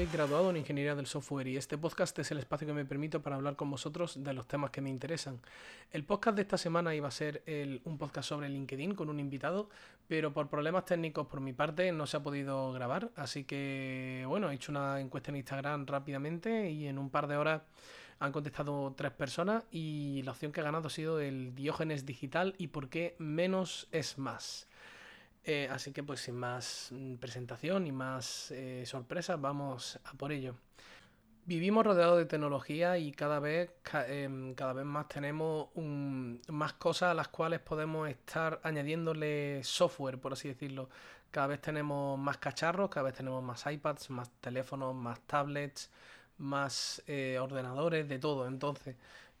soy graduado en Ingeniería del Software y este podcast es el espacio que me permite para hablar con vosotros de los temas que me interesan. El podcast de esta semana iba a ser un podcast sobre LinkedIn con un invitado, pero por problemas técnicos por mi parte no se ha podido grabar, así que bueno, he hecho una encuesta en Instagram rápidamente y en un par de horas han contestado tres personas y la opción que ha ganado ha sido el Diógenes Digital y por qué menos es más. Eh, así que pues sin más mm, presentación y más eh, sorpresas, vamos a por ello. Vivimos rodeados de tecnología y cada vez, em, cada vez más tenemos más cosas a las cuales podemos estar añadiéndole software, por así decirlo. Cada vez tenemos más cacharros, cada vez tenemos más iPads, más teléfonos, más tablets, más eh, ordenadores, de todo. Entonces,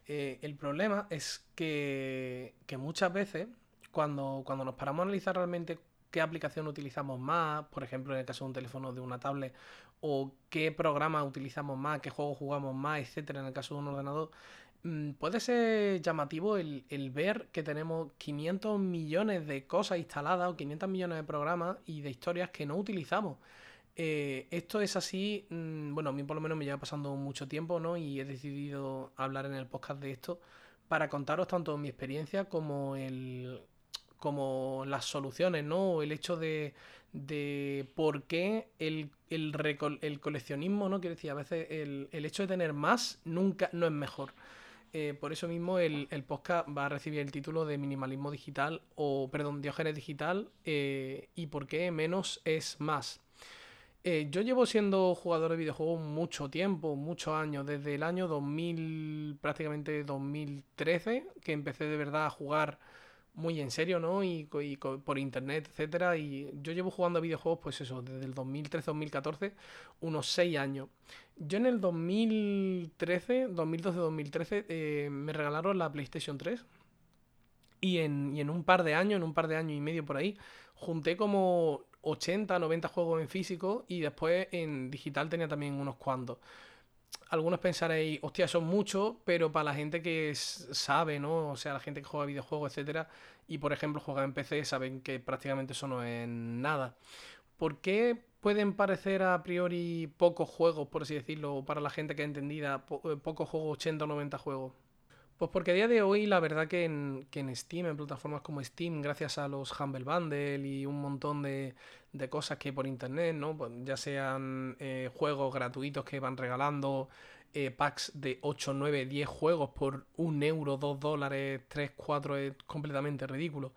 el problema es que, que muchas veces cuando, cuando nos paramos a analizar realmente qué aplicación utilizamos más, por ejemplo, en el caso de un teléfono de una tablet, o qué programa utilizamos más, qué juego jugamos más, etcétera, en el caso de un ordenador, mm, puede ser llamativo el, ver que tenemos 500 millones de cosas instaladas o 500 millones de programas y de historias que no utilizamos. Eh, esto es así, mm, bueno, a mí por lo menos me lleva pasando mucho tiempo, ¿no? Y he decidido hablar en el podcast de esto para contaros tanto mi experiencia como el, como las soluciones, ¿no? El hecho de, de por qué el, el, coleccionismo, ¿no? Quiero decir, a veces el, hecho de tener más nunca no es mejor. Eh, por eso mismo el, podcast va a recibir el título de minimalismo digital o, perdón, diógenes digital eh, y por qué menos es más. Eh, yo llevo siendo jugador de videojuegos mucho tiempo, muchos años, desde el año 2000, prácticamente 2013, que empecé de verdad a jugar muy en serio, ¿no? Y, por internet, etcétera. Y yo llevo jugando a videojuegos, pues eso, desde el 2013-2014, unos 6 años. Yo en el 2013, 2012-2013, eh, me regalaron la PlayStation 3. Y en, y en un par de años, en un par de años y medio por ahí, junté como 80, 90 juegos en físico y después en digital tenía también unos cuantos algunos pensaréis, hostia, son muchos, pero para la gente que sabe, ¿no? O sea, la gente que juega videojuegos, etcétera, y por ejemplo juega en PC, saben que prácticamente eso no es nada. ¿Por qué pueden parecer a priori pocos juegos, por así decirlo, para la gente que ha entendida, eh, pocos juegos, 80 o 90 juegos? Pues porque a día de hoy la verdad que en, Steam, en plataformas como Steam, gracias a los Humble Bundle y un montón de, cosas que hay por internet, ¿no? Pues ya sean eh, juegos gratuitos que van regalando, eh, packs de 8, 9, 10 juegos por un euro, 2 dólares, 3, 4, es completamente ridículo.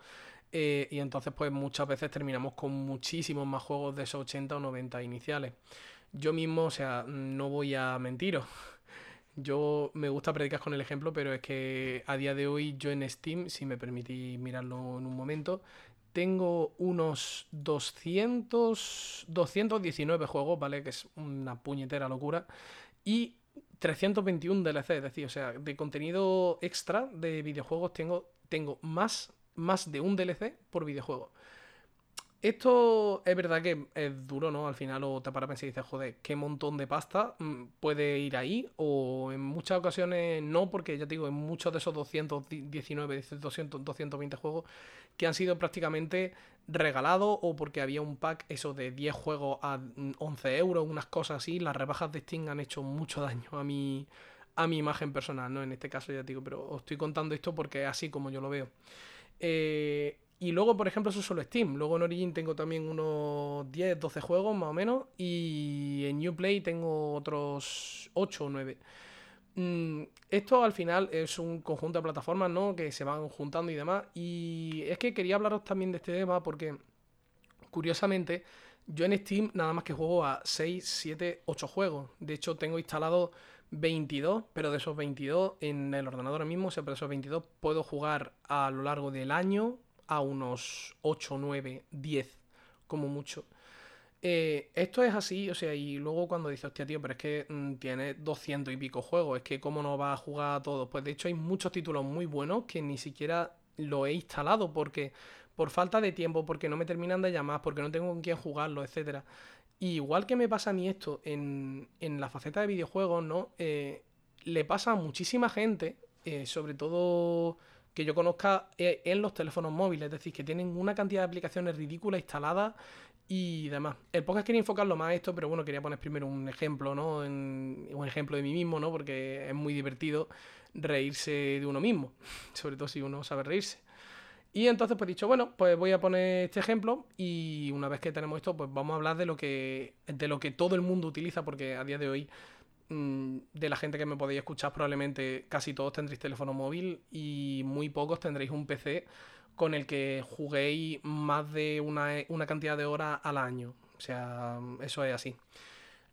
Eh, y entonces pues muchas veces terminamos con muchísimos más juegos de esos 80 o 90 iniciales. Yo mismo, o sea, no voy a mentiros. Yo me gusta predicar con el ejemplo, pero es que a día de hoy yo en Steam, si me permitís mirarlo en un momento, tengo unos 200, 219 juegos, ¿vale? Que es una puñetera locura. Y 321 DLC, es decir, o sea, de contenido extra de videojuegos tengo, tengo más, más de un DLC por videojuego. Esto es verdad que es duro, ¿no? Al final o te para pensar y dices, joder, qué montón de pasta mm, puede ir ahí. O en muchas ocasiones no, porque ya te digo, en muchos de esos 219, 200, 220 juegos que han sido prácticamente regalados o porque había un pack, eso de 10 juegos a 11 euros, unas cosas así. Las rebajas de Steam han hecho mucho daño a mi, a mi imagen personal, ¿no? En este caso ya te digo, pero os estoy contando esto porque es así como yo lo veo. Eh, y luego, por ejemplo, eso es solo Steam. Luego en Origin tengo también unos 10, 12 juegos más o menos. Y en Uplay tengo otros 8 o 9. Mm, esto al final es un conjunto de plataformas, ¿no? Que se van juntando y demás. Y es que quería hablaros también de este tema porque, curiosamente, yo en Steam nada más que juego a 6, 7, 8 juegos. De hecho, tengo instalado 22, pero de esos 22 en el ordenador mismo, o sea, pero de esos 22 puedo jugar a lo largo del año a unos 8, 9, 10 como mucho. Eh, esto es así, o sea, y luego cuando dices, hostia, tío, pero es que mm, tiene 200 y pico juegos, es que cómo no va a jugar a todos. Pues de hecho hay muchos títulos muy buenos que ni siquiera lo he instalado porque por falta de tiempo, porque no me terminan de llamar, porque no tengo con quién jugarlo, etcétera. igual que me pasa a mí esto en, en la faceta de videojuegos, ¿no? Eh, le pasa a muchísima gente, eh, sobre todo que yo conozca en los teléfonos móviles, es decir, que tienen una cantidad de aplicaciones ridículas instaladas y demás. El podcast quería enfocarlo más a esto, pero bueno, quería poner primero un ejemplo, ¿no? un ejemplo de mí mismo, ¿no? Porque es muy divertido reírse de uno mismo, sobre todo si uno sabe reírse. Y entonces pues he dicho, bueno, pues voy a poner este ejemplo y una vez que tenemos esto, pues vamos a hablar de lo que, de lo que todo el mundo utiliza, porque a día de hoy de la gente que me podéis escuchar probablemente casi todos tendréis teléfono móvil y muy pocos tendréis un PC con el que juguéis más de una, una cantidad de horas al año. O sea, eso es así.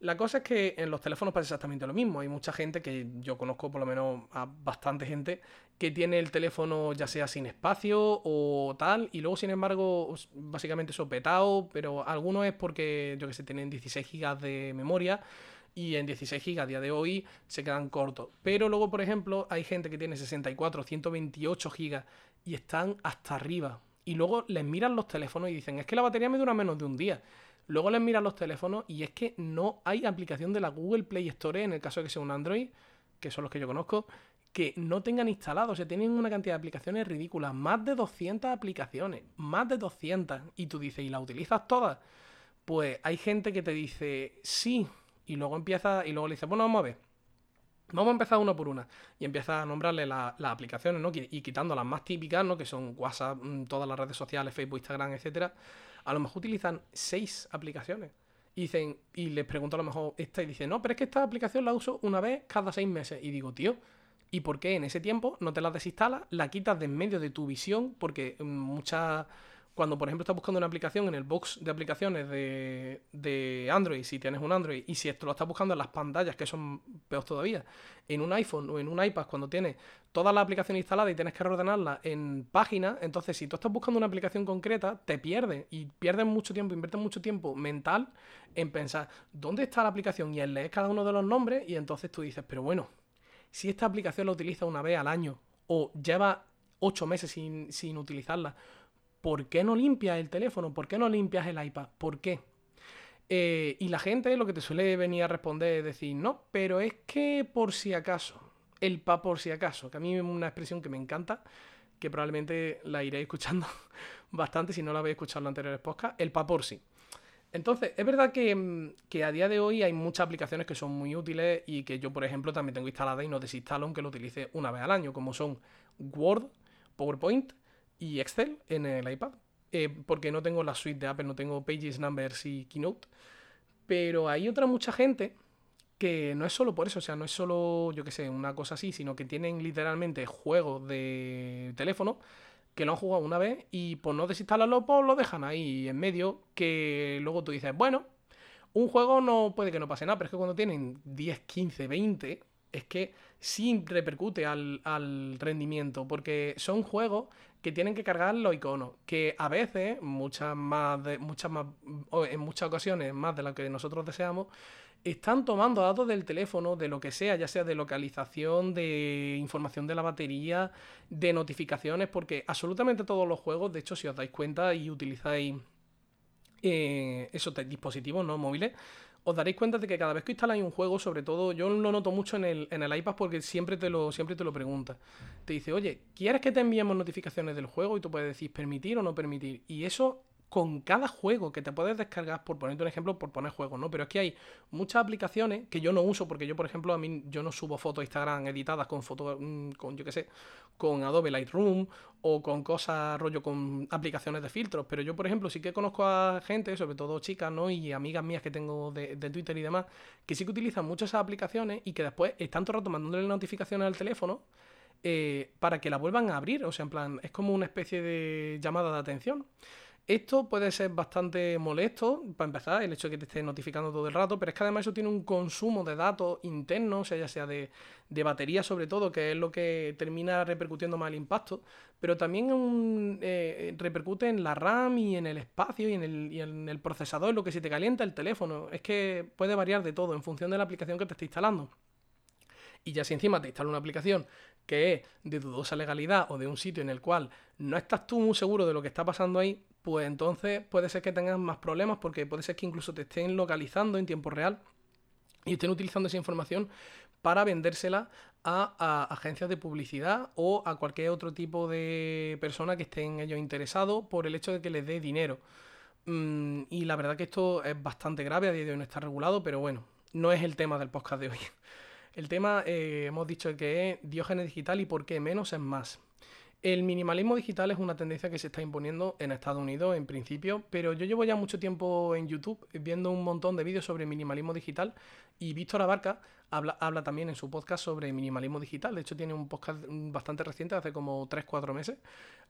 La cosa es que en los teléfonos pasa exactamente lo mismo. Hay mucha gente que yo conozco, por lo menos a bastante gente, que tiene el teléfono ya sea sin espacio o tal, y luego sin embargo, básicamente sopetado, pero algunos es porque, yo que sé, tienen 16 GB de memoria y en 16 GB a día de hoy se quedan cortos. Pero luego, por ejemplo, hay gente que tiene 64, 128 GB y están hasta arriba. Y luego les miran los teléfonos y dicen, es que la batería me dura menos de un día. Luego les miran los teléfonos y es que no hay aplicación de la Google Play Store, en el caso de que sea un Android, que son los que yo conozco, que no tengan instalado. O sea, tienen una cantidad de aplicaciones ridículas. Más de 200 aplicaciones. Más de 200. Y tú dices, ¿y las utilizas todas? Pues hay gente que te dice, sí. Y luego empieza, y luego le dice, bueno, vamos a ver. Vamos a empezar uno por una. Y empieza a nombrarle las aplicaciones, ¿no? Y quitando las más típicas, ¿no? Que son WhatsApp, mm, todas las redes sociales, Facebook, Instagram, etcétera a lo mejor utilizan seis aplicaciones. Y dicen, y les pregunto a lo mejor esta y dice, no, pero es que esta aplicación la uso una vez cada seis meses. Y digo, tío, ¿y por qué en ese tiempo no te la desinstalas, la quitas de en medio de tu visión? Porque muchas cuando, por ejemplo, estás buscando una aplicación en el box de aplicaciones de, Android, si tienes un Android, y si esto lo estás buscando en las pantallas, que son peor todavía, en un iPhone o en un iPad, cuando tienes toda la aplicación instalada y tienes que reordenarla en páginas, entonces si tú estás buscando una aplicación concreta, te pierdes y pierdes mucho tiempo, inviertes mucho tiempo mental en pensar dónde está la aplicación y en leer cada uno de los nombres, y entonces tú dices, pero bueno, si esta aplicación la utiliza una vez al año o lleva ocho meses sin, sin utilizarla, ¿por qué no limpias el teléfono? ¿Por qué no limpias el iPad? ¿Por qué? Eh, y la gente lo que te suele venir a responder es decir, no, pero es que por si acaso, el pa por si acaso, que a mí es una expresión que me encanta, que probablemente la iré escuchando bastante si no la habéis escuchado en los anteriores podcasts, el pa por si. Entonces, es verdad que, que, a día de hoy hay muchas aplicaciones que son muy útiles y que yo, por ejemplo, también tengo instalada y no desinstalo aunque lo utilice una vez al año, como son Word, PowerPoint, y Excel en el iPad. Eh, porque no tengo la suite de Apple, no tengo Pages, Numbers y Keynote. Pero hay otra mucha gente que no es solo por eso, o sea, no es solo, yo qué sé, una cosa así, sino que tienen literalmente juegos de teléfono que lo han jugado una vez y por no desinstalarlo, pues lo dejan ahí en medio, que luego tú dices, bueno, un juego no puede que no pase nada, pero es que cuando tienen 10, 15, 20, es que sí repercute al, al rendimiento, porque son juegos que tienen que cargar los iconos, que a veces, muchas más de, muchas más, en muchas ocasiones, más de lo que nosotros deseamos, están tomando datos del teléfono, de lo que sea, ya sea de localización, de información de la batería, de notificaciones, porque absolutamente todos los juegos, de hecho, si os dais cuenta y utilizáis eh, esos dispositivos no móviles, os daréis cuenta de que cada vez que instaláis un juego, sobre todo, yo lo noto mucho en el, en el iPad porque siempre te lo, siempre te lo pregunta. Te dice, oye, ¿quieres que te enviemos notificaciones del juego? Y tú puedes decir permitir o no permitir. Y eso con cada juego que te puedes descargar, por ponerte un ejemplo, por poner juegos, ¿no? Pero es que hay muchas aplicaciones que yo no uso, porque yo, por ejemplo, a mí yo no subo fotos a Instagram editadas con fotos, mm, con, yo qué sé, con Adobe Lightroom o con cosas, rollo, con aplicaciones de filtros. Pero yo, por ejemplo, sí que conozco a gente, sobre todo chicas, ¿no? Y amigas mías que tengo de, Twitter y demás, que sí que utilizan mucho esas aplicaciones y que después están todo el rato mandándole notificaciones al teléfono. Eh, para que la vuelvan a abrir, o sea, en plan, es como una especie de llamada de atención. Esto puede ser bastante molesto, para empezar, el hecho de que te esté notificando todo el rato, pero es que además eso tiene un consumo de datos internos, o sea, ya sea de, batería sobre todo, que es lo que termina repercutiendo más el impacto, pero también eh, repercute en la RAM y en el espacio y en el, y en el procesador, lo que se te calienta el teléfono. Es que puede variar de todo en función de la aplicación que te esté instalando. Y ya si encima te instala una aplicación que es de dudosa legalidad o de un sitio en el cual no estás tú muy seguro de lo que está pasando ahí, pues entonces puede ser que tengas más problemas porque puede ser que incluso te estén localizando en tiempo real y estén utilizando esa información para vendérsela a, agencias de publicidad o a cualquier otro tipo de persona que estén ellos interesados por el hecho de que les dé dinero. Mm, y la verdad que esto es bastante grave, a día de hoy no está regulado, pero bueno, no es el tema del podcast de hoy. El tema, eh, hemos dicho que es diógenes digital y por qué menos es más. El minimalismo digital es una tendencia que se está imponiendo en Estados Unidos en principio, pero yo llevo ya mucho tiempo en YouTube viendo un montón de vídeos sobre minimalismo digital y Víctor Abarca habla, habla también en su podcast sobre minimalismo digital. De hecho, tiene un podcast bastante reciente, hace como 3-4 meses,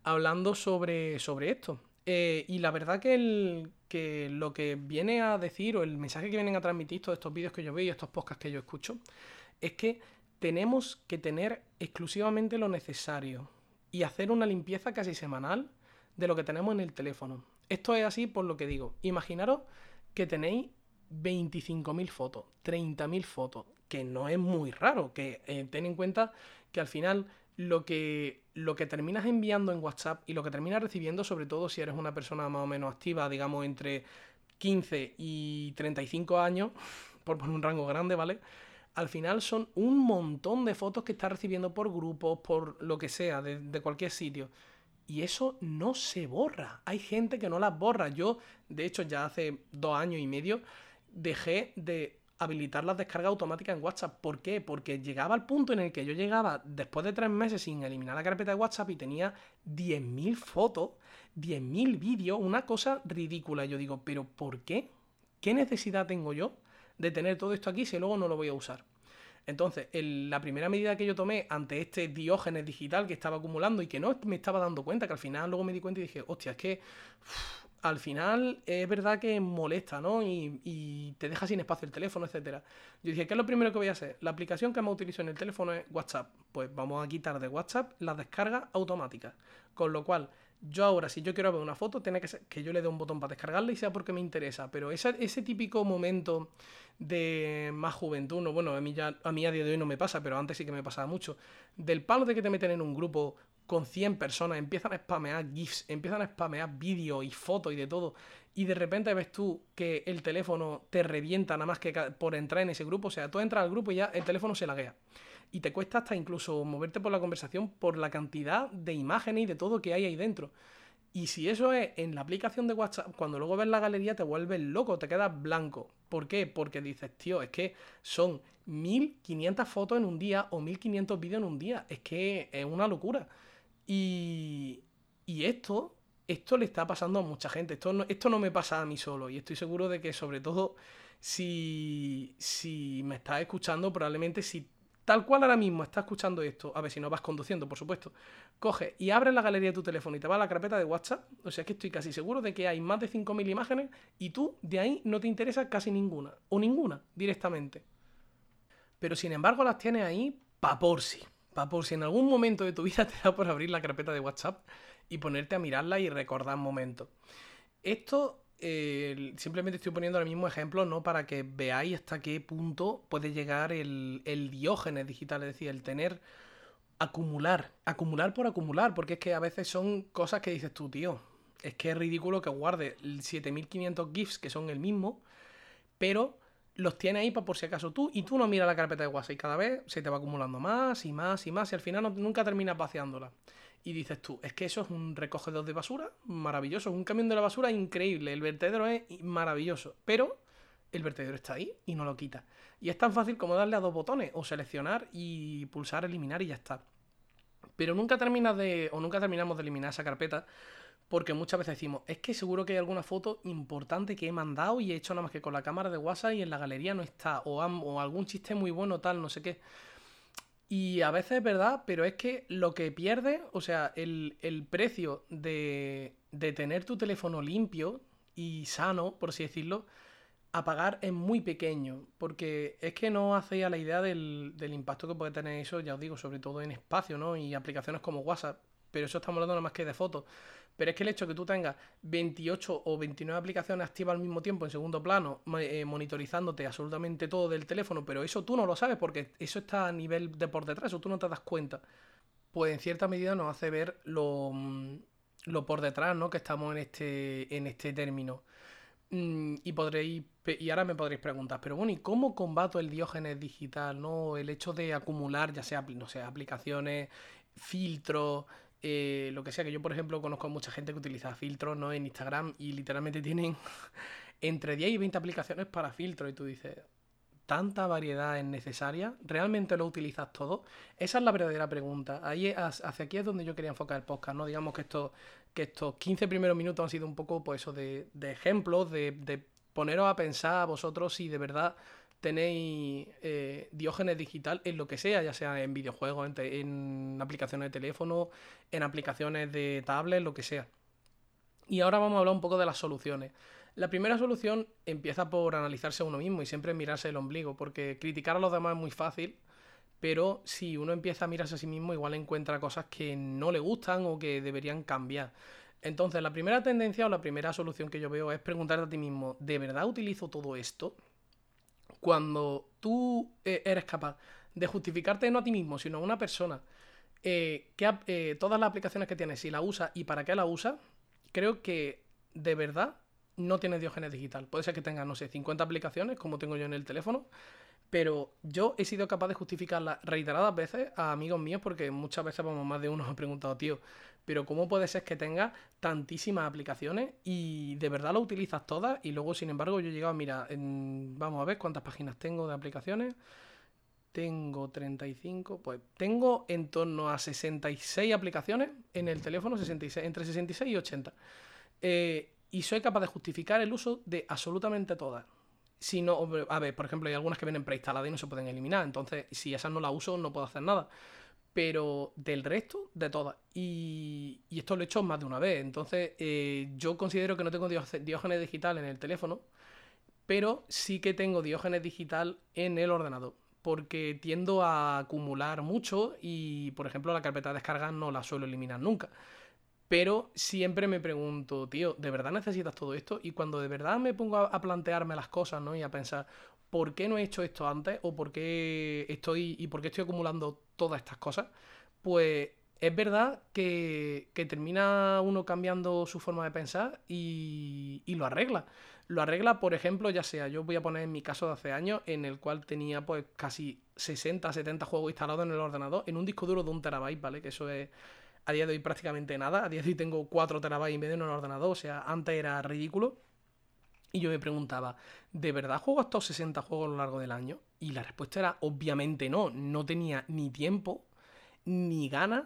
hablando sobre, sobre esto. Eh, y la verdad que, el, que lo que viene a decir o el mensaje que vienen a transmitir todos estos vídeos que yo veo y estos podcasts que yo escucho es que tenemos que tener exclusivamente lo necesario y hacer una limpieza casi semanal de lo que tenemos en el teléfono. Esto es así por lo que digo. Imaginaros que tenéis 25.000 fotos, 30.000 fotos, que no es muy raro, que eh, ten en cuenta que al final lo que, lo que terminas enviando en WhatsApp y lo que terminas recibiendo, sobre todo si eres una persona más o menos activa, digamos entre 15 y 35 años, por poner un rango grande, ¿vale? Al final son un montón de fotos que estás recibiendo por grupos, por lo que sea, de, cualquier sitio. Y eso no se borra. Hay gente que no las borra. Yo, de hecho, ya hace dos años y medio dejé de habilitar las descargas automáticas en WhatsApp. ¿Por qué? Porque llegaba al punto en el que yo llegaba después de tres meses sin eliminar la carpeta de WhatsApp y tenía 10.000 fotos, 10.000 vídeos, una cosa ridícula. Yo digo, ¿pero por qué? ¿Qué necesidad tengo yo de tener todo esto aquí si luego no lo voy a usar. Entonces, la primera medida que yo tomé ante este diógenes digital que estaba acumulando y que no me estaba dando cuenta, que al final luego me di cuenta y dije, hostia, es que al final es verdad que molesta, ¿no? Y, te deja sin espacio el teléfono, etcétera. Yo dije, ¿qué es lo primero que voy a hacer? La aplicación que más utilizo en el teléfono es WhatsApp. Pues vamos a quitar de WhatsApp las descargas automáticas. Con lo cual, yo ahora, si yo quiero ver una foto, tiene que ser que yo le dé un botón para descargarla y sea porque me interesa. Pero ese, ese típico momento de más juventud, no, bueno, a mí, ya, a mí a día de hoy no me pasa, pero antes sí que me pasaba mucho, del palo de que te meten en un grupo con 100 personas, empiezan a spamear GIFs, empiezan a spamear vídeos y fotos y de todo, y de repente ves tú que el teléfono te revienta nada más que por entrar en ese grupo, o sea, tú entras al grupo y ya el teléfono se laguea. Y te cuesta hasta incluso moverte por la conversación por la cantidad de imágenes y de todo que hay ahí dentro. Y si eso es en la aplicación de WhatsApp, cuando luego ves la galería te vuelves loco, te quedas blanco. ¿Por qué? Porque dices, tío, es que son 1500 fotos en un día o 1500 vídeos en un día. Es que es una locura. Y, y esto, esto le está pasando a mucha gente. Esto no, esto no me pasa a mí solo. Y estoy seguro de que sobre todo si, si me estás escuchando, probablemente si tal cual ahora mismo estás escuchando esto, a ver si no vas conduciendo, por supuesto, coge y abre la galería de tu teléfono y te va a la carpeta de WhatsApp, o sea que estoy casi seguro de que hay más de 5.000 imágenes y tú de ahí no te interesa casi ninguna, o ninguna directamente. Pero sin embargo las tienes ahí pa' por si, pa' por si en algún momento de tu vida te da por abrir la carpeta de WhatsApp y ponerte a mirarla y recordar momentos. Esto simplemente estoy poniendo el mismo ejemplo, ¿no? Para que veáis hasta qué punto puede llegar el, diógenes digital, es decir, el tener acumular, acumular por acumular, porque es que a veces son cosas que dices tú, tío, es que es ridículo que guarde 7500 GIFs que son el mismo, pero los tiene ahí para por si acaso tú y tú no miras la carpeta de WhatsApp y cada vez se te va acumulando más y más y más y al final nunca terminas vaciándola y dices tú, es que eso es un recogedor de basura maravilloso, es un camión de la basura increíble, el vertedero es maravilloso, pero el vertedero está ahí y no lo quita. Y es tan fácil como darle a dos botones o seleccionar y pulsar eliminar y ya está. Pero nunca terminas de o nunca terminamos de eliminar esa carpeta porque muchas veces decimos, es que seguro que hay alguna foto importante que he mandado y he hecho nada más que con la cámara de WhatsApp y en la galería no está o, o algún chiste muy bueno tal, no sé qué. Y a veces es verdad, pero es que lo que pierde, o sea, el, precio de, de, tener tu teléfono limpio y sano, por así decirlo, a pagar es muy pequeño. Porque es que no hace a la idea del, del impacto que puede tener eso, ya os digo, sobre todo en espacio, ¿no? Y aplicaciones como WhatsApp. Pero eso estamos hablando nada más que de fotos. Pero es que el hecho de que tú tengas 28 o 29 aplicaciones activas al mismo tiempo en segundo plano, eh, monitorizándote absolutamente todo del teléfono, pero eso tú no lo sabes porque eso está a nivel de por detrás, o tú no te das cuenta, pues en cierta medida nos hace ver lo, mm, lo por detrás, ¿no? Que estamos en este, en este término. Mm, y podréis, y ahora me podréis preguntar, pero bueno, ¿y cómo combato el diógenes digital? ¿No? El hecho de acumular, ya sea, no aplicaciones, filtros, eh, lo que sea, que yo por ejemplo conozco a mucha gente que utiliza filtros ¿no? en Instagram y literalmente tienen entre 10 y 20 aplicaciones para filtros y tú dices, ¿tanta variedad es necesaria? ¿Realmente lo utilizas todo? Esa es la verdadera pregunta. Ahí, hacia aquí es donde yo quería enfocar el podcast, ¿no? Digamos que, esto, que estos 15 primeros minutos han sido un poco pues eso de, de ejemplos, de, de poneros a pensar a vosotros si de verdad tenéis eh, diógenes digital en lo que sea, ya sea en videojuegos, en, aplicaciones de teléfono, en aplicaciones de tablet, lo que sea. Y ahora vamos a hablar un poco de las soluciones. La primera solución empieza por analizarse a uno mismo y siempre mirarse el ombligo, porque criticar a los demás es muy fácil, pero si uno empieza a mirarse a sí mismo, igual encuentra cosas que no le gustan o que deberían cambiar. Entonces, la primera tendencia o la primera solución que yo veo es preguntarte a ti mismo, ¿de verdad utilizo todo esto? Cuando tú eh, eres capaz de justificarte no a ti mismo, sino a una persona, eh, que eh, todas las aplicaciones que tienes, si la usa y para qué la usa, creo que de verdad no tienes diógenes digital. Puede ser que tengas, no sé, 50 aplicaciones, como tengo yo en el teléfono, pero yo he sido capaz de justificarla reiteradas veces a amigos míos, porque muchas veces, vamos, más de uno ha preguntado, tío, pero ¿cómo puede ser que tengas tantísimas aplicaciones y de verdad lo utilizas todas? Y luego, sin embargo, yo he llegado, mira, vamos a ver cuántas páginas tengo de aplicaciones. Tengo 35, pues tengo en torno a 66 aplicaciones en el teléfono, 66, entre 66 y 80. Eh, y soy capaz de justificar el uso de absolutamente todas. Si no, a ver, por ejemplo, hay algunas que vienen preinstaladas y no se pueden eliminar. Entonces, si esas no las uso, no puedo hacer nada pero del resto, de todas. Y, esto lo he hecho más de una vez. Entonces, eh, yo considero que no tengo diógenes digital en el teléfono, pero sí que tengo diógenes digital en el ordenador. Porque tiendo a acumular mucho y, por ejemplo, la carpeta de descarga no la suelo eliminar nunca. Pero siempre me pregunto, tío, ¿de verdad necesitas todo esto? Y cuando de verdad me pongo a, plantearme las cosas, ¿no? Y a pensar, ¿por qué no he hecho esto antes? ¿O por qué estoy, y por qué estoy acumulando todas estas cosas? Pues es verdad que, termina uno cambiando su forma de pensar y, y, lo arregla. Lo arregla, por ejemplo, ya sea, yo voy a poner en mi caso de hace años, en el cual tenía pues casi 60, 70 juegos instalados en el ordenador, en un disco duro de un terabyte, ¿vale? Que eso es a día de hoy prácticamente nada. A día de hoy tengo 4 terabytes y medio en el ordenador, o sea, antes era ridículo. Y yo me preguntaba, ¿de verdad juego estos 60 juegos a lo largo del año? Y la respuesta era obviamente no. No tenía ni tiempo, ni ganas,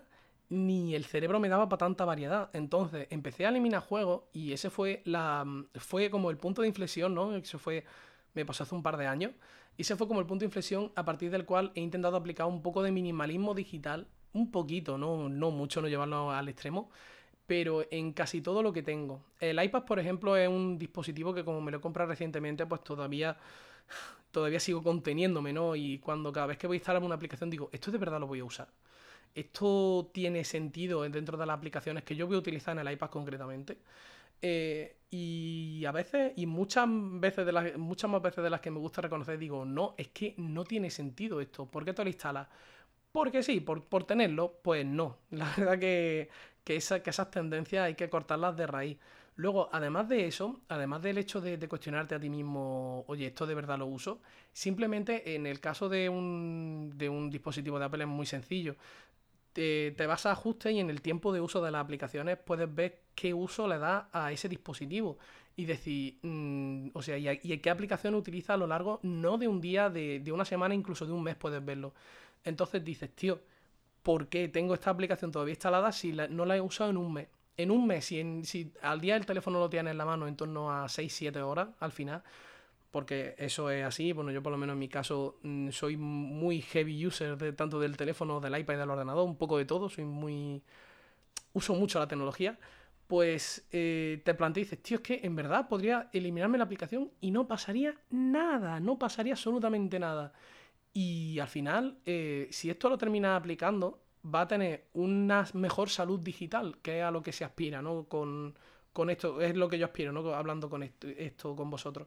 ni el cerebro me daba para tanta variedad. Entonces empecé a eliminar juegos y ese fue la fue como el punto de inflexión, ¿no? Eso fue me pasó hace un par de años y ese fue como el punto de inflexión a partir del cual he intentado aplicar un poco de minimalismo digital, un poquito, no no mucho, no llevarlo al extremo, pero en casi todo lo que tengo. El iPad, por ejemplo, es un dispositivo que como me lo he comprado recientemente, pues todavía, todavía sigo conteniéndome, ¿no? Y cuando cada vez que voy a instalar una aplicación digo, esto de verdad lo voy a usar. Esto tiene sentido dentro de las aplicaciones que yo voy a utilizar en el iPad concretamente. Eh, y a veces, y muchas veces de las, muchas más veces de las que me gusta reconocer, digo, no, es que no tiene sentido esto. ¿Por qué te lo instalas? Porque sí, por, por tenerlo, pues no. La verdad que que, que esas tendencias hay que cortarlas de raíz. Luego, además de eso, además del hecho de, cuestionarte a ti mismo, oye, esto de verdad lo uso, simplemente en el caso de un, de un dispositivo de Apple es muy sencillo. Te, vas a ajustes y en el tiempo de uso de las aplicaciones puedes ver qué uso le da a ese dispositivo y decir, mm, o sea, y, qué aplicación utiliza a lo largo, no de un día, de, de una semana, incluso de un mes puedes verlo. Entonces dices, tío, ¿por qué tengo esta aplicación todavía instalada si no la he usado en un mes? En un mes, si, si al día el teléfono lo tienes en la mano en torno a 6-7 horas al final, porque eso es así, bueno, yo por lo menos en mi caso mm, soy muy heavy user de tanto del teléfono, del iPad y del ordenador, un poco de todo, soy muy... uso mucho la tecnología, pues eh, te planteas dices, tío, es que en verdad podría eliminarme la aplicación y no pasaría nada, no pasaría absolutamente nada. Y al final, eh, si esto lo terminas aplicando, va a tener una mejor salud digital, que es a lo que se aspira, ¿no? Con, esto, es lo que yo aspiro, ¿no? Hablando con esto, con vosotros.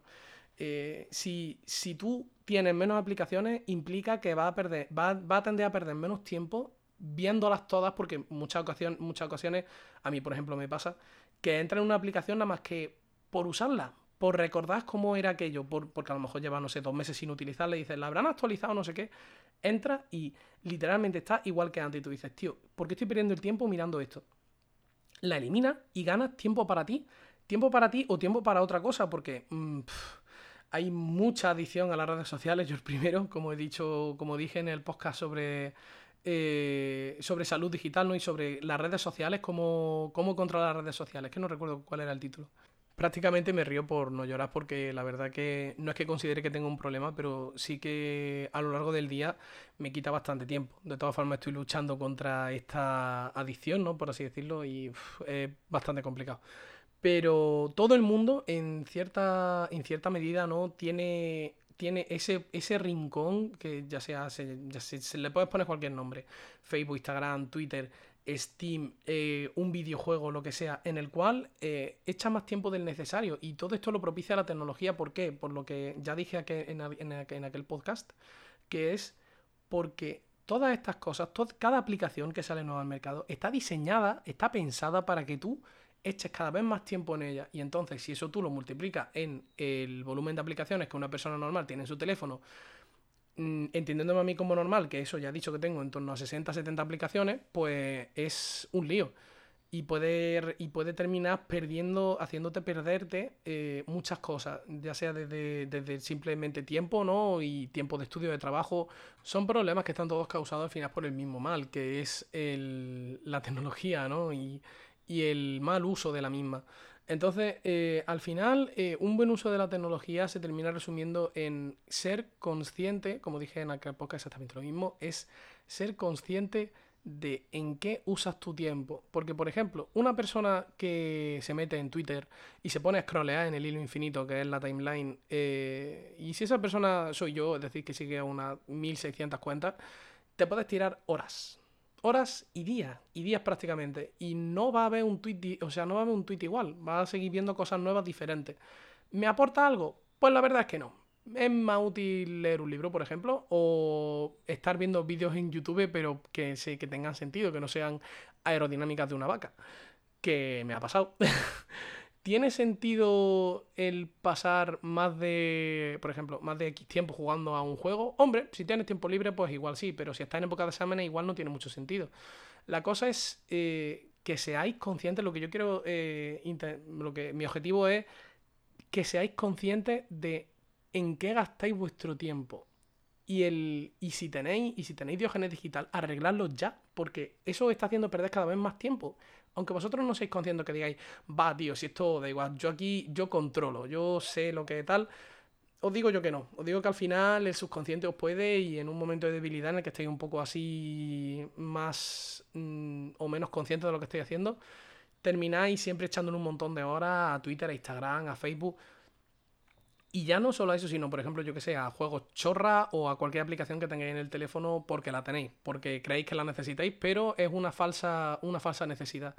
Eh, si, si, tú tienes menos aplicaciones, implica que va a perder, va, va, a tender a perder menos tiempo viéndolas todas, porque muchas muchas ocasiones, a mí por ejemplo me pasa, que entra en una aplicación nada más que por usarla, por recordar cómo era aquello, por, porque a lo mejor lleva, no sé, dos meses sin utilizarla y dices, la habrán actualizado, no sé qué. Entra y literalmente está igual que antes. Y tú dices, tío, ¿por qué estoy perdiendo el tiempo mirando esto? La eliminas y ganas tiempo para ti. Tiempo para ti o tiempo para otra cosa, porque mm, hay mucha adicción a las redes sociales. Yo el primero, como he dicho, como dije en el podcast sobre eh, sobre salud digital ¿no? y sobre las redes sociales, cómo, cómo controlar las redes sociales, que no recuerdo cuál era el título prácticamente me río por no llorar porque la verdad que no es que considere que tengo un problema, pero sí que a lo largo del día me quita bastante tiempo. De todas formas estoy luchando contra esta adicción, ¿no? Por así decirlo, y es bastante complicado. Pero todo el mundo en cierta, en cierta medida, ¿no? Tiene, tiene ese, ese rincón que ya sea, se, le puedes poner cualquier nombre. Facebook, Instagram, Twitter Steam, eh, un videojuego, lo que sea, en el cual eh, echa más tiempo del necesario. Y todo esto lo propicia la tecnología. ¿Por qué? Por lo que ya dije en, aquel podcast, que es porque todas estas cosas, cada aplicación que sale nueva al mercado, está diseñada, está pensada para que tú eches cada vez más tiempo en ella. Y entonces, si eso tú lo multiplicas en el volumen de aplicaciones que una persona normal tiene en su teléfono, entendiéndome a mí como normal, que eso ya he dicho que tengo en torno a 60, 70 aplicaciones, pues es un lío. Y puede, y puede terminar perdiendo, haciéndote perderte eh, muchas cosas, ya sea desde, desde, simplemente tiempo, ¿no? Y tiempo de estudio, de trabajo. Son problemas que están todos causados al final por el mismo mal, que es el, la tecnología, ¿no? Y, y el mal uso de la misma. Entonces, eh, al final, eh, un buen uso de la tecnología se termina resumiendo en ser consciente, como dije en aquel podcast exactamente lo mismo, es ser consciente de en qué usas tu tiempo. Porque, por ejemplo, una persona que se mete en Twitter y se pone a scrollear en el hilo infinito, que es la timeline, eh, y si esa persona soy yo, es decir, que sigue unas 1600 cuentas, te puedes tirar horas horas y días, y días prácticamente. Y no va a haber un tweet, o sea, no va a haber un tweet igual, va a seguir viendo cosas nuevas diferentes. ¿Me aporta algo? Pues la verdad es que no. Es más útil leer un libro, por ejemplo, o estar viendo vídeos en YouTube, pero que, se, que tengan sentido, que no sean aerodinámicas de una vaca. Que me ha pasado. ¿Tiene sentido el pasar más de, por ejemplo, más de X tiempo jugando a un juego? Hombre, si tienes tiempo libre, pues igual sí, pero si estás en época de exámenes, igual no tiene mucho sentido. La cosa es eh, que seáis conscientes, lo que yo quiero, eh, lo que mi objetivo es que seáis conscientes de en qué gastáis vuestro tiempo. Y, el, y si tenéis, y si tenéis Diógenes digital, arregladlo ya, porque eso está haciendo perder cada vez más tiempo aunque vosotros no seáis conscientes que digáis, va, tío, si esto da igual, yo aquí, yo controlo, yo sé lo que tal, os digo yo que no. Os digo que al final el subconsciente os puede y en un momento de debilidad en el que estéis un poco así más mm, o menos conscientes de lo que estáis haciendo, termináis siempre echándole un montón de horas a Twitter, a Instagram, a Facebook. Y ya no solo a eso, sino, por ejemplo, yo que sé, a juegos chorra o a cualquier aplicación que tengáis en el teléfono porque la tenéis, porque creéis que la necesitáis, pero es una falsa, una falsa necesidad.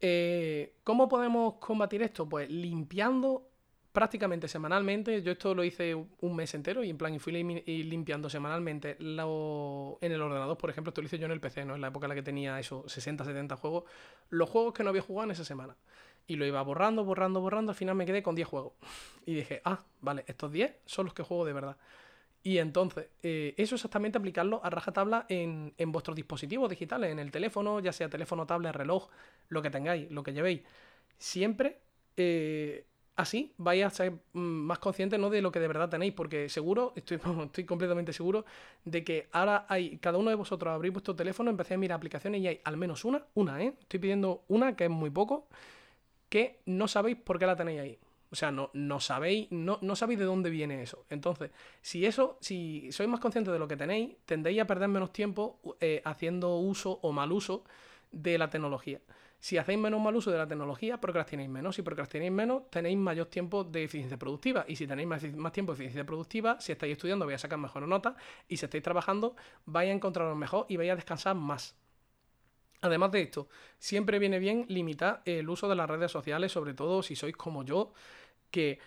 Eh, ¿Cómo podemos combatir esto? Pues limpiando prácticamente semanalmente. Yo esto lo hice un mes entero y en plan fui limpiando semanalmente en el ordenador, por ejemplo, esto lo hice yo en el PC, ¿no? En la época en la que tenía eso, 60, 70 juegos, los juegos que no había jugado en esa semana y lo iba borrando, borrando, borrando. Al final me quedé con 10 juegos. Y dije, ah, vale, estos 10 son los que juego de verdad. Y entonces, eh, eso exactamente aplicarlo a rajatabla en, en vuestros dispositivos digitales, en el teléfono, ya sea teléfono, tablet, reloj, lo que tengáis, lo que llevéis. Siempre eh, así vais a ser mm, más conscientes ¿no? de lo que de verdad tenéis, porque seguro, estoy, estoy completamente seguro de que ahora hay, cada uno de vosotros abrís vuestro teléfono, empecé a mirar aplicaciones y hay al menos una, una, ¿eh? Estoy pidiendo una que es muy poco que no sabéis por qué la tenéis ahí. O sea, no, no sabéis, no, no, sabéis de dónde viene eso. Entonces, si eso, si sois más conscientes de lo que tenéis, tendréis a perder menos tiempo eh, haciendo uso o mal uso de la tecnología. Si hacéis menos mal uso de la tecnología, procrastinéis menos. Si procrastinéis menos, tenéis mayor tiempo de eficiencia productiva. Y si tenéis más, más tiempo de eficiencia productiva, si estáis estudiando, vais a sacar mejores notas. Y si estáis trabajando, vais a encontraros mejor y vais a descansar más. Además de esto, siempre viene bien limitar el uso de las redes sociales, sobre todo si sois como yo, que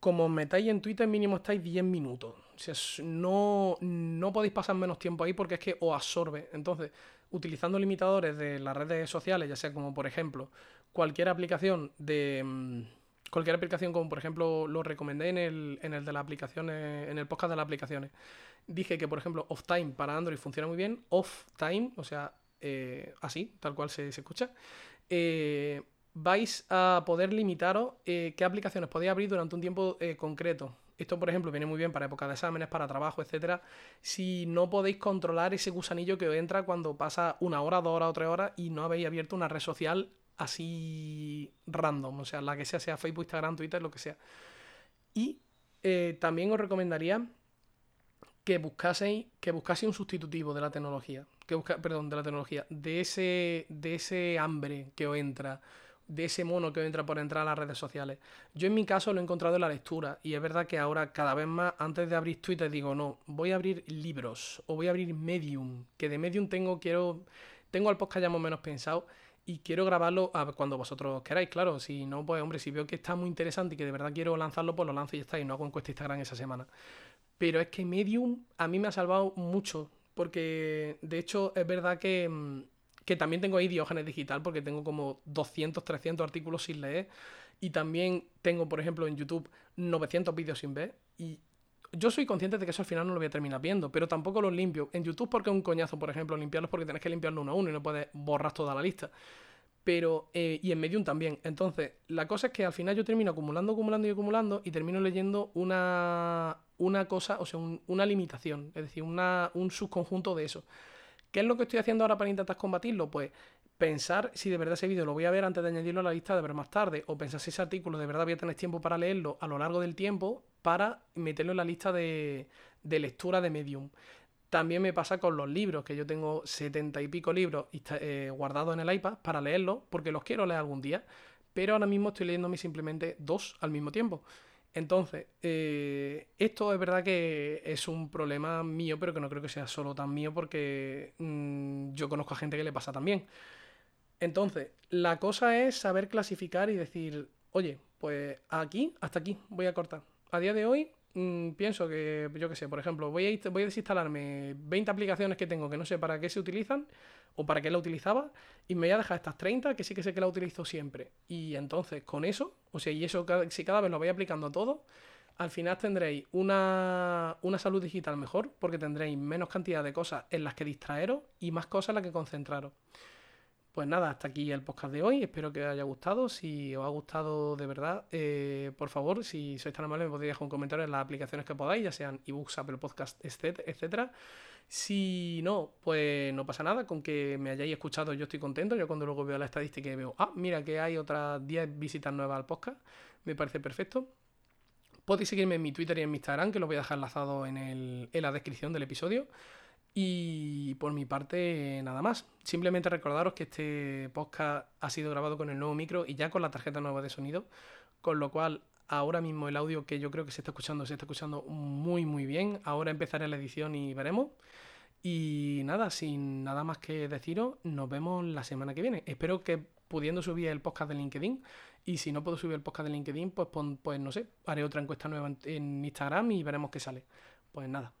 como metáis en Twitter mínimo estáis 10 minutos. O no, no podéis pasar menos tiempo ahí porque es que os absorbe. Entonces, utilizando limitadores de las redes sociales, ya sea como por ejemplo cualquier aplicación de... Mm, cualquier aplicación, como por ejemplo lo recomendé en el, en el de las aplicaciones, en el podcast de las aplicaciones. Dije que, por ejemplo, Off Time para Android funciona muy bien. Off Time, o sea, eh, así, tal cual se, escucha. Eh, vais a poder limitaros qué aplicaciones podéis abrir durante un tiempo concreto. Esto, por ejemplo, viene muy bien para época de exámenes, para trabajo, etcétera. Si no podéis controlar ese gusanillo que os entra cuando pasa una hora, dos horas o tres horas y no habéis abierto una red social así random, o sea, la que sea, sea Facebook, Instagram, Twitter, lo que sea. Y eh, también os recomendaría que buscaseis, que buscaseis un sustitutivo de la tecnología, que busca, perdón, de la tecnología, de ese, de ese hambre que os entra, de ese mono que os entra por entrar a las redes sociales. Yo en mi caso lo he encontrado en la lectura y es verdad que ahora cada vez más, antes de abrir Twitter, digo, no, voy a abrir libros o voy a abrir Medium, que de Medium tengo, quiero, tengo al podcast ya más menos pensado y quiero grabarlo cuando vosotros queráis, claro. Si no, pues hombre, si veo que está muy interesante y que de verdad quiero lanzarlo, pues lo lanzo y ya está. Y no hago encuesta Instagram esa semana. Pero es que Medium a mí me ha salvado mucho. Porque de hecho es verdad que, mm, que también tengo ahí Diógenes Digital, porque tengo como 200, 300 artículos sin leer. Y también tengo, por ejemplo, en YouTube 900 vídeos sin ver. Y yo soy consciente de que eso al final no lo voy a terminar viendo, pero tampoco los limpio. En YouTube porque es un coñazo, por ejemplo, limpiarlos porque tenés que limpiarlo uno a uno y no puedes borrar toda la lista. Pero, eh, y en Medium también. Entonces, la cosa es que al final yo termino acumulando, acumulando y acumulando y termino leyendo una, una cosa, o sea, una limitación, es decir, una, un subconjunto de eso. ¿Qué es lo que estoy haciendo ahora para intentar combatirlo? Pues pensar si de verdad ese vídeo lo voy a ver antes de añadirlo a la lista de ver más tarde, o pensar si ese artículo de verdad voy a tener tiempo para leerlo a lo largo del tiempo para meterlo en la lista de, lectura de Medium. También me pasa con los libros, que yo tengo setenta y pico libros eh, guardados en el iPad para leerlos, porque los quiero leer algún día, pero ahora mismo estoy leyéndome simplemente dos al mismo tiempo. Entonces, eh, esto es verdad que es un problema mío, pero que no creo que sea solo tan mío porque mm, yo conozco a gente que le pasa también. Entonces, la cosa es saber clasificar y decir, oye, pues aquí, hasta aquí, voy a cortar. A día de hoy, mm, pienso que, yo qué sé, por ejemplo, voy a, desinstalarme 20 aplicaciones que tengo que no sé para qué se utilizan o para qué la utilizaba y me voy a dejar estas 30 que sí que sé que la utilizo siempre. Y entonces, con eso, o sea, y eso si cada vez lo vais aplicando a todo, al final tendréis una, una, salud digital mejor porque tendréis menos cantidad de cosas en las que distraeros y más cosas en las que concentraros. Pues nada, hasta aquí el podcast de hoy. Espero que os haya gustado. Si os ha gustado de verdad, eh, por favor, si sois tan amables, me podéis dejar un comentario en las aplicaciones que podáis, ya sean ebooks, Apple Podcast, etcétera. Si no, pues no pasa nada. Con que me hayáis escuchado, yo estoy contento. Yo cuando luego veo la estadística y veo, ah, mira que hay otras 10 visitas nuevas al podcast, me parece perfecto. Podéis seguirme en mi Twitter y en mi Instagram, que lo voy a dejar enlazado en, el, en la descripción del episodio. Y por mi parte, nada más. Simplemente recordaros que este podcast ha sido grabado con el nuevo micro y ya con la tarjeta nueva de sonido, con lo cual ahora mismo el audio que yo creo que se está escuchando se está escuchando muy muy bien. Ahora empezaré la edición y veremos. Y nada, sin nada más que deciros, nos vemos la semana que viene. Espero que pudiendo subir el podcast de LinkedIn. Y si no puedo subir el podcast de LinkedIn, pues, pues no sé, haré otra encuesta nueva en Instagram y veremos qué sale. Pues nada,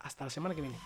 hasta la semana que viene.